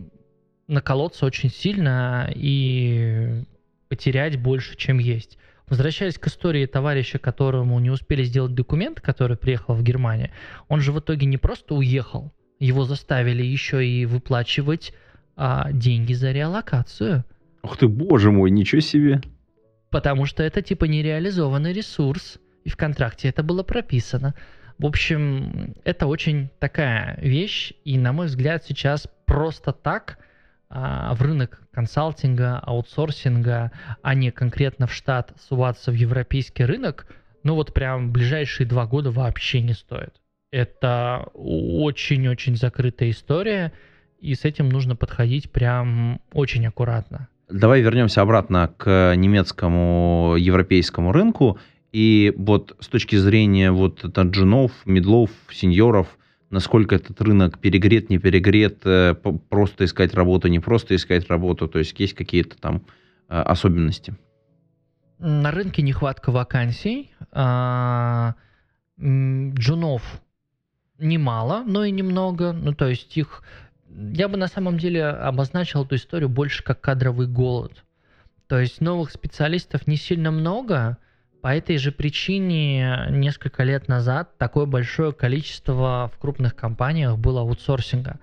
наколоться очень сильно и потерять больше, чем есть. Возвращаясь к истории товарища, которому не успели сделать документ, который приехал в Германию, он же в итоге не просто уехал, его заставили еще и выплачивать а, деньги за реалокацию. Ух ты, боже мой, ничего себе. Потому что это типа нереализованный ресурс, и в контракте это было прописано. В общем, это очень такая вещь, и, на мой взгляд, сейчас просто так а, в рынок консалтинга, аутсорсинга, а не конкретно в штат суваться в европейский рынок, ну вот прям ближайшие два года вообще не стоит. Это очень-очень закрытая история, и с этим нужно подходить прям очень аккуратно. Давай вернемся обратно к немецкому европейскому рынку. И вот с точки зрения вот джунов, медлов, сеньоров, насколько этот рынок перегрет, не перегрет, э, просто искать работу, не просто искать работу, то есть есть какие-то там э, особенности. На рынке нехватка вакансий. а, Джунов немало, но и немного. Ну, то есть их... Я бы на самом деле обозначил эту историю больше как кадровый голод. То есть новых специалистов не сильно много, по этой же причине несколько лет назад такое большое количество в крупных компаниях было аутсорсинга.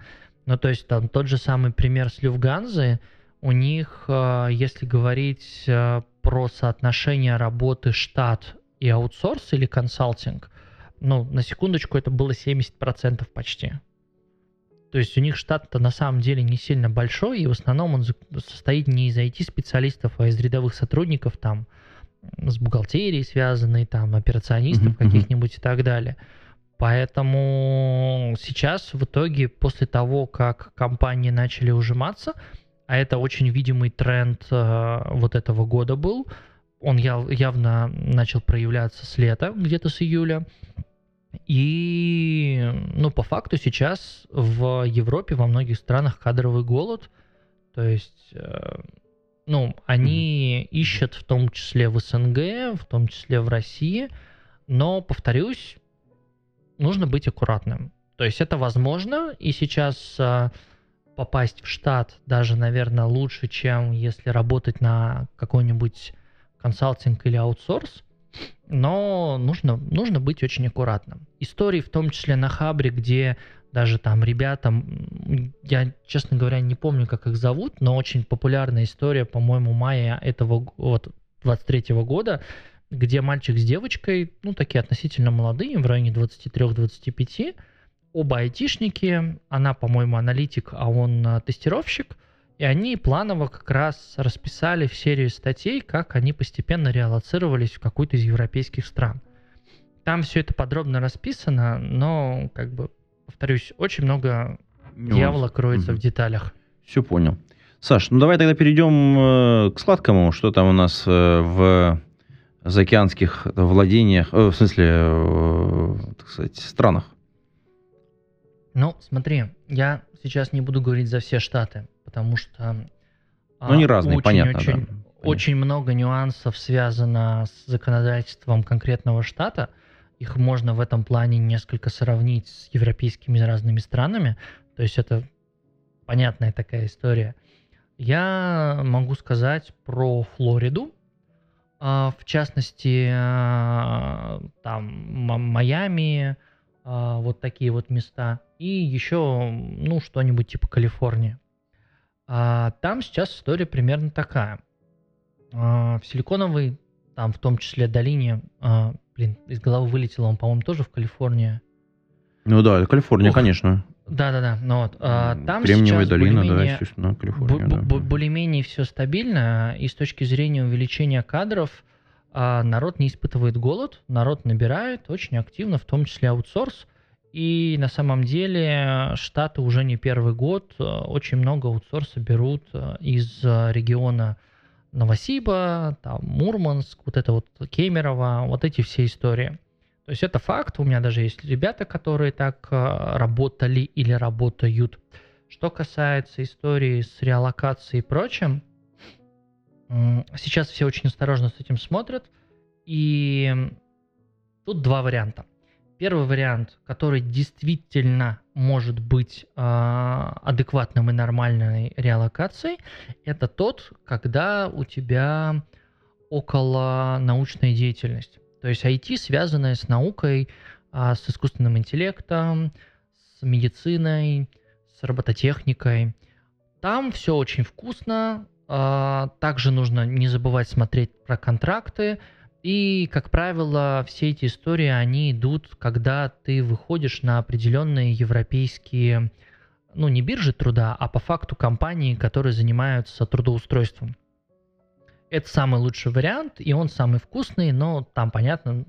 Ну, то есть там тот же самый пример с Люфганзы, у них, э, если говорить э, про соотношение работы штат и аутсорс или консалтинг, ну, на секундочку, это было 70% почти. То есть у них штат-то на самом деле не сильно большой, и в основном он состоит не из IT-специалистов, а из рядовых сотрудников, там, с бухгалтерией связанной, там, операционистов Мгм, каких-нибудь и так далее. Поэтому сейчас в итоге, после того, как компании начали ужиматься, а это очень видимый тренд э, вот этого года был, он яв- явно начал проявляться с лета, где-то с июля. И, ну, по факту сейчас в Европе, во многих странах кадровый голод. То есть, э, ну, они ищут в том числе в СНГ, в том числе в России. Но, повторюсь, нужно быть аккуратным. То есть это возможно, и сейчас э, попасть в штат даже, наверное, лучше, чем если работать на какой-нибудь консалтинг или аутсорс. Но нужно, нужно быть очень аккуратным. Истории, в том числе на Хабре, где даже там ребята, м, я, честно говоря, не помню, как их зовут, но очень популярная история, по-моему, мая этого вот 23 года, где мальчик с девочкой, ну, такие относительно молодые, в районе 23-25, оба айтишники, она, по-моему, аналитик, а он а, тестировщик, и они планово как раз расписали в серию статей, как они постепенно реалоцировались в какую-то из европейских стран. Там все это подробно расписано, но, как бы, повторюсь, очень много дьявола кроется в деталях. Все понял. Саш, ну давай тогда перейдем э, к сладкому. Что там у нас э, в заокеанских владениях, э, в смысле, э, так сказать, странах? Ну, смотри, я сейчас не буду говорить за все штаты, потому что... Ну, они разные, понятно, Очень, да, понятно. очень много нюансов связано с законодательством конкретного штата. Их можно в этом плане несколько сравнить с европейскими разными странами. То есть это понятная такая история. Я могу сказать про Флориду. А, В частности, а, там Майами, а, вот такие вот места. И еще, ну, что-нибудь типа Калифорнии. Там сейчас история примерно такая. В Силиконовой, там в том числе долине, блин, из головы вылетело, он, по-моему, тоже в Калифорнии. Ну да, Калифорния, Ух, конечно. Да-да-да, ну вот. а, Там Кремниевая сейчас долина, да, более-менее- естественно, бо- Калифорния. бо- да. бо- более-менее все стабильно, и с точки зрения увеличения кадров а, народ не испытывает голод, народ набирает очень активно, в том числе аутсорс. И на самом деле штаты уже не первый год а, очень много аутсорса берут а, из а, региона Новосиба, там, Мурманск, вот это вот Кемерово, вот эти все истории. То есть это факт, у меня даже есть ребята, которые так а, работали или работают. Что касается истории с реалокацией и прочим, сейчас все очень осторожно с этим смотрят, и тут два варианта. Первый вариант, который действительно может быть а, адекватным и нормальной реалокацией, это тот, когда у тебя около научная деятельность. То есть IT, связанная с наукой, а, с искусственным интеллектом, с медициной, с робототехникой. Там все очень вкусно. а, Также нужно не забывать смотреть про контракты. И, как правило, все эти истории, они идут, когда ты выходишь на определенные европейские, ну, не биржи труда, а по факту компании, которые занимаются трудоустройством. Это самый лучший вариант, и он самый вкусный, но там, понятно,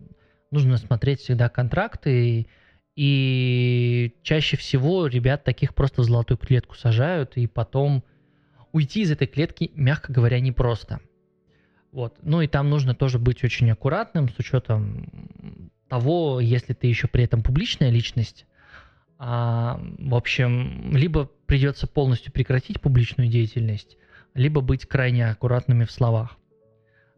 нужно смотреть всегда контракты, и чаще всего ребят таких просто в золотую клетку сажают, и потом уйти из этой клетки, мягко говоря, непросто. Вот. Ну и там нужно тоже быть очень аккуратным с учетом того, если ты еще при этом публичная личность. А, в общем, либо придется полностью прекратить публичную деятельность, либо быть крайне аккуратными в словах.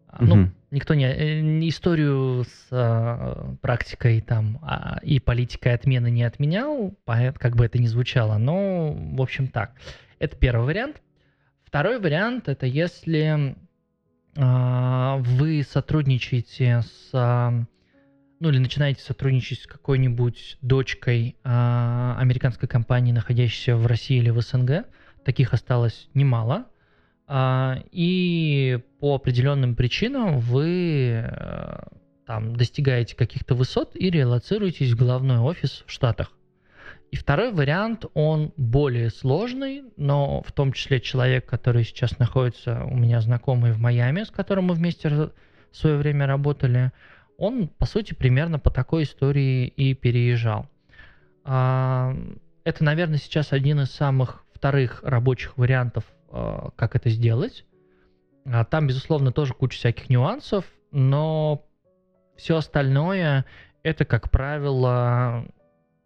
А, Ну, никто не э, не историю с а, практикой там а, и политикой отмены не отменял, как бы это ни звучало, но в общем так. Это первый вариант. Второй вариант это если вы сотрудничаете с а, ну или начинаете сотрудничать с какой-нибудь дочкой а, американской компании, находящейся в России или в СНГ. Таких осталось немало. А, и по определенным причинам вы э, там достигаете каких-то высот и релоцируетесь в головной офис в Штатах. И второй вариант, он более сложный, но в том числе человек, который сейчас находится у меня знакомый в Майами, с которым мы вместе в свое время работали, он, по сути, примерно по такой истории и переезжал. А, это, наверное, сейчас один из самых вторых рабочих вариантов, а, как это сделать. А, там, безусловно, тоже куча всяких нюансов, но все остальное это, как правило,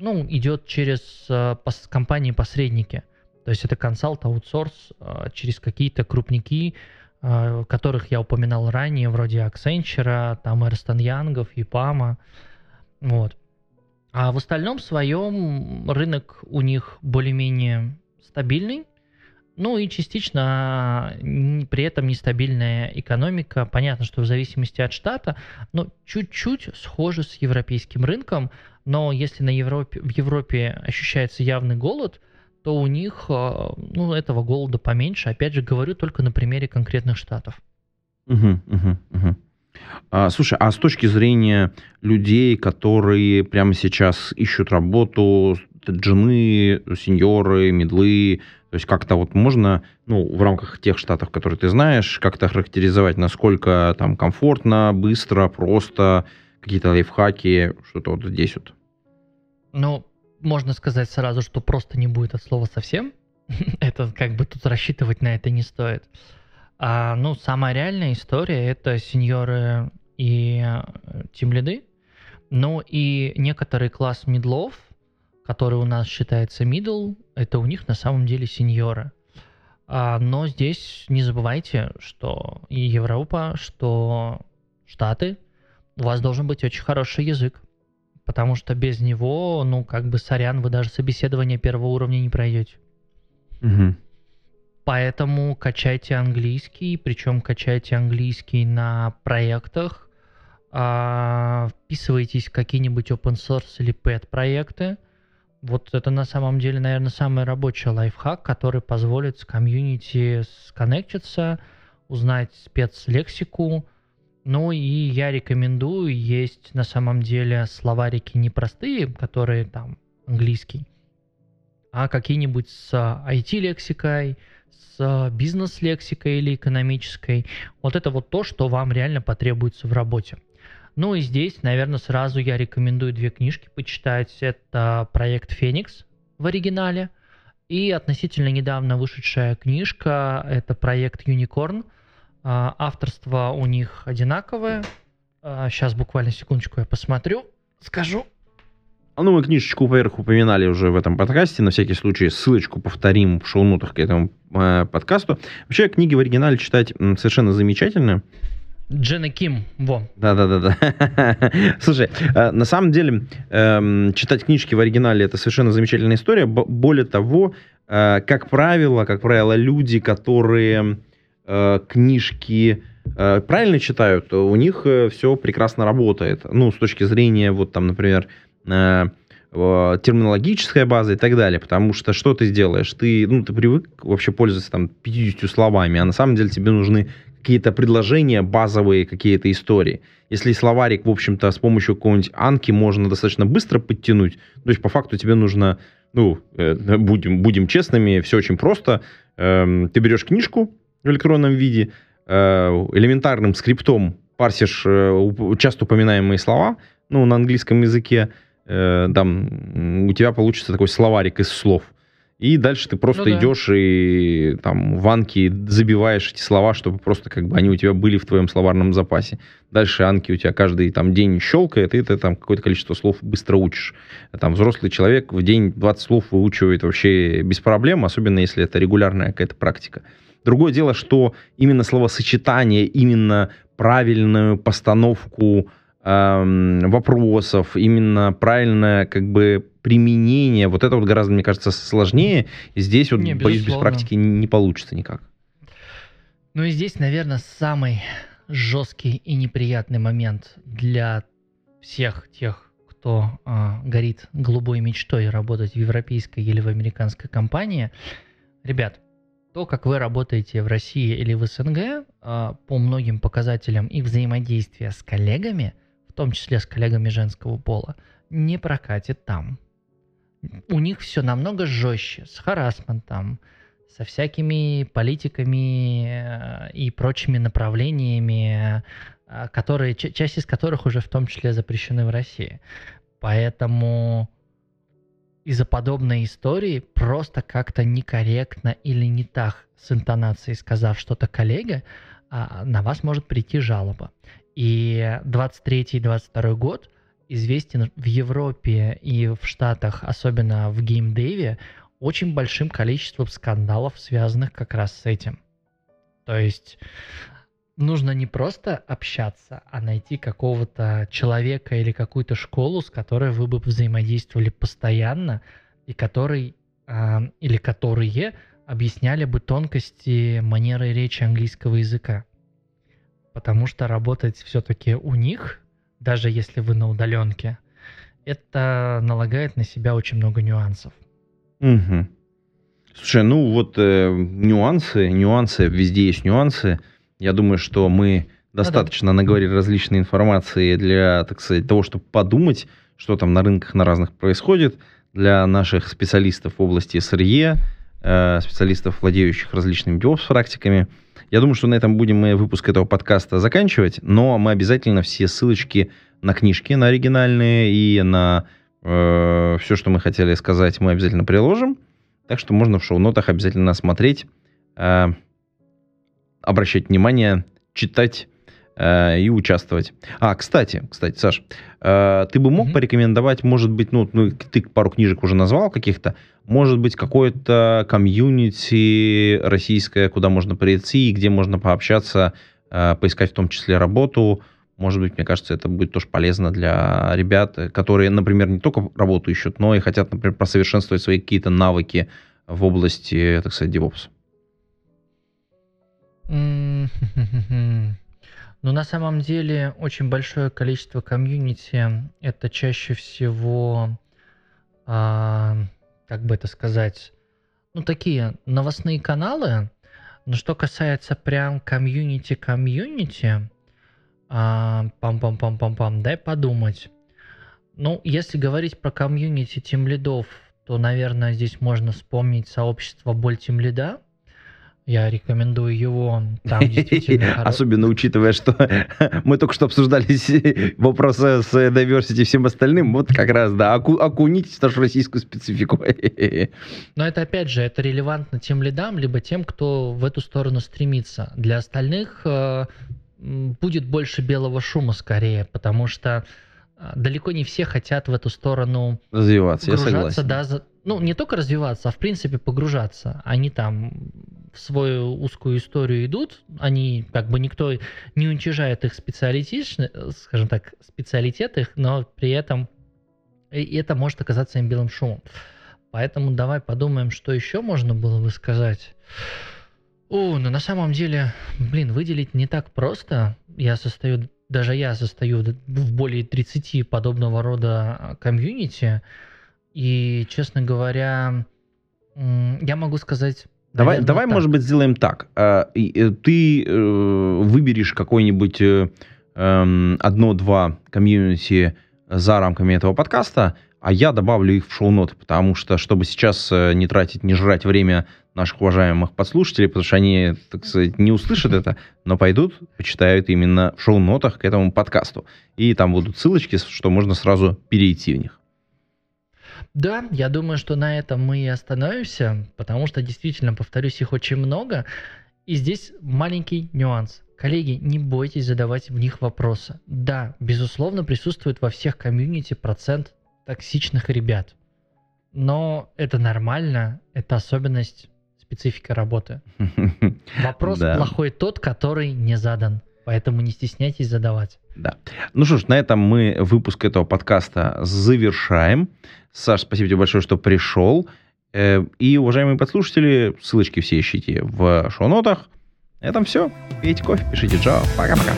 ну, идет через э, компании-посредники. То есть это консалт, аутсорс э, через какие-то крупники, э, которых я упоминал ранее, вроде Accenture, там Эрстон Янгов, EPAM. Вот. А в остальном своем рынок у них более-менее стабильный. Ну и частично при этом нестабильная экономика. Понятно, что в зависимости от штата, но чуть-чуть схоже с европейским рынком. Но если на Европе, в Европе ощущается явный голод, то у них э, ну, этого голода поменьше. Опять же, говорю только на примере конкретных штатов. Угу, угу, угу. А, слушай, а с точки зрения людей, которые прямо сейчас ищут работу, джины, сеньоры, медлы, то есть как-то вот можно, ну, в рамках тех штатов, которые ты знаешь, как-то характеризовать, насколько там комфортно, быстро, просто, какие-то лайфхаки, что-то вот здесь вот. Ну, можно сказать сразу, что просто не будет от слова совсем. это как бы тут рассчитывать на это не стоит. А, ну, самая реальная история это сеньоры и э, тимлиды. Ну и некоторый класс медлов, который у нас считается middle, это у них на самом деле сеньоры. А, но здесь не забывайте, что и Европа, что Штаты, у вас должен быть очень хороший язык. Потому что без него, ну, как бы, сорян, вы даже собеседование первого уровня не пройдете. Угу. Поэтому качайте английский, причем качайте английский на проектах, а, вписывайтесь в какие-нибудь open source или pet проекты, вот это на самом деле, наверное, самый рабочий лайфхак, который позволит с комьюнити сконнектиться, узнать спецлексику. Ну и я рекомендую, есть на самом деле словарики непростые, которые там английский, а какие-нибудь с IT-лексикой, с бизнес-лексикой или экономической. Вот это вот то, что вам реально потребуется в работе. Ну и здесь, наверное, сразу я рекомендую две книжки почитать. Это проект «Феникс» в оригинале и относительно недавно вышедшая книжка – это проект «Юникорн». А, авторство у них одинаковое. Сейчас а, буквально секундочку я посмотрю, скажу. А ну, мы книжечку поверх упоминали уже в этом подкасте. На всякий случай ссылочку повторим в шоу-нотах к этому э, подкасту. Вообще, книги в оригинале читать совершенно замечательно. Джена Ким, во. Да-да-да. Слушай, э, на самом деле, эм, читать книжки в оригинале это совершенно замечательная история. Более того, э, как правило, как правило, люди, которые э, книжки правильно читают, у них все прекрасно работает. Ну, с точки зрения, вот там, например, терминологическая база и так далее, потому что что ты сделаешь? Ты, ну, ты привык вообще пользоваться там 50 словами, а на самом деле тебе нужны какие-то предложения, базовые какие-то истории. Если словарик, в общем-то, с помощью какого-нибудь анки можно достаточно быстро подтянуть, то есть по факту тебе нужно, ну, э, будем, будем честными, все очень просто. Э, ты берешь книжку в электронном виде, э, элементарным скриптом парсишь э, часто упоминаемые слова, ну, на английском языке, э, там, у тебя получится такой словарик из слов – и дальше ты просто ну, да. идешь и там в анки забиваешь эти слова, чтобы просто как бы они у тебя были в твоем словарном запасе. Дальше анки у тебя каждый там день щелкает, и ты там какое-то количество слов быстро учишь. Там взрослый человек в день 20 слов выучивает вообще без проблем, особенно если это регулярная какая-то практика. Другое дело, что именно словосочетание, именно правильную постановку эм, вопросов, именно правильное как бы применение, вот это вот гораздо, мне кажется, сложнее. И здесь вот, не, боюсь, без практики не получится никак. Ну и здесь, наверное, самый жесткий и неприятный момент для всех тех, кто э, горит голубой мечтой работать в европейской или в американской компании. Ребят, то, как вы работаете в России или в СНГ, э, по многим показателям и взаимодействия с коллегами – в том числе с коллегами женского пола, не прокатит там. у них все намного жестче, с харасментом, со всякими политиками э, и прочими направлениями, э, которые, часть из которых уже в том числе запрещены в России. Поэтому из-за подобной истории просто как-то некорректно или не так с интонацией сказав что-то коллеге, а, на вас может прийти жалоба. И 23-22 год известен в Европе и в Штатах, особенно в геймдеве, очень большим количеством скандалов, связанных как раз с этим. То есть нужно не просто общаться, а найти какого-то человека или какую-то школу, с которой вы бы взаимодействовали постоянно, и который э, или которые объясняли бы тонкости манеры речи английского языка. Потому что работать все-таки у них, даже если вы на удаленке, это налагает на себя очень много нюансов. Угу. Слушай, ну вот э, нюансы, нюансы, везде есть нюансы. Я думаю, что мы достаточно наговорили различной информации для, так сказать, того, чтобы подумать, что там на рынках на разных происходит, для наших специалистов в области СРЕ, э, специалистов, владеющих различными DevOps-практиками. Я думаю, что на этом будем мы выпуск этого подкаста заканчивать, но мы обязательно все ссылочки на книжки, на оригинальные и на э, все, что мы хотели сказать, мы обязательно приложим. Так что можно в шоу-нотах обязательно смотреть, э, обращать внимание, читать э, и участвовать. А, кстати, кстати, Саш, э, ты бы мог mm-hmm. порекомендовать, может быть, ну, ну, ты пару книжек уже назвал каких-то, может быть, какое-то комьюнити российское, куда можно прийти, где можно пообщаться, э, поискать в том числе работу, может быть, мне кажется, это будет тоже полезно для ребят, которые, например, не только работу ищут, но и хотят, например, просовершенствовать свои какие-то навыки в области, так сказать, DevOps. Ну, на самом деле, очень большое количество комьюнити — это чаще всего, а, как бы это сказать, ну, такие новостные каналы. Но что касается прям комьюнити-комьюнити, а, пам-пам-пам-пам-пам, дай подумать. Ну, если говорить про комьюнити тимлидов, то, наверное, здесь можно вспомнить сообщество Боль Тимлида. Я рекомендую его. Там действительно Особенно учитывая, что мы только что обсуждали вопросы с diversity и всем остальным. Вот как раз, да, оку окунитесь в нашу российскую специфику. Но это, опять же, это релевантно тем лидам, либо тем, кто в эту сторону стремится. Для остальных э, будет больше белого шума скорее, потому что а, далеко не все хотят в эту сторону развиваться. Я согласен. Да, за, ну, не только развиваться, а в принципе погружаться. Они там в свою узкую историю идут, они как бы никто не уничижает их специалитичность, скажем так, специалитет их, но при этом это может оказаться им белым шумом. Поэтому давай подумаем, что еще можно было бы сказать. О, ну на самом деле, блин, выделить не так просто. Я состою, даже я состою в более 30 подобного рода а, комьюнити. И, честно говоря, я могу сказать... Давай, наверное, давай так. может быть, сделаем так. А, э, ты э, выберешь какой-нибудь э, эм, одно-два комьюнити за рамками этого подкаста, а я добавлю их в шоу-ноты, потому что, чтобы сейчас не тратить, не жрать время наших уважаемых подслушателей, потому что они, так сказать, не услышат это, но пойдут, почитают именно в шоу-нотах к этому подкасту. И там будут ссылочки, что можно сразу перейти в них. Да, я думаю, что на этом мы и остановимся, потому что действительно, повторюсь, их очень много. И здесь маленький нюанс. Коллеги, не бойтесь задавать в них вопросы. Да, безусловно, присутствует во всех комьюнити процент токсичных ребят. Но это нормально, это особенность специфика работы. Вопрос плохой тот, который не задан. Поэтому не стесняйтесь задавать. Да. Ну что ж, на этом мы выпуск этого подкаста завершаем. Саш, спасибо тебе большое, что пришел. Э, и, уважаемые подслушатели, ссылочки все ищите в шоу-нотах. На этом все. Пейте кофе, пишите чао. Пока-пока.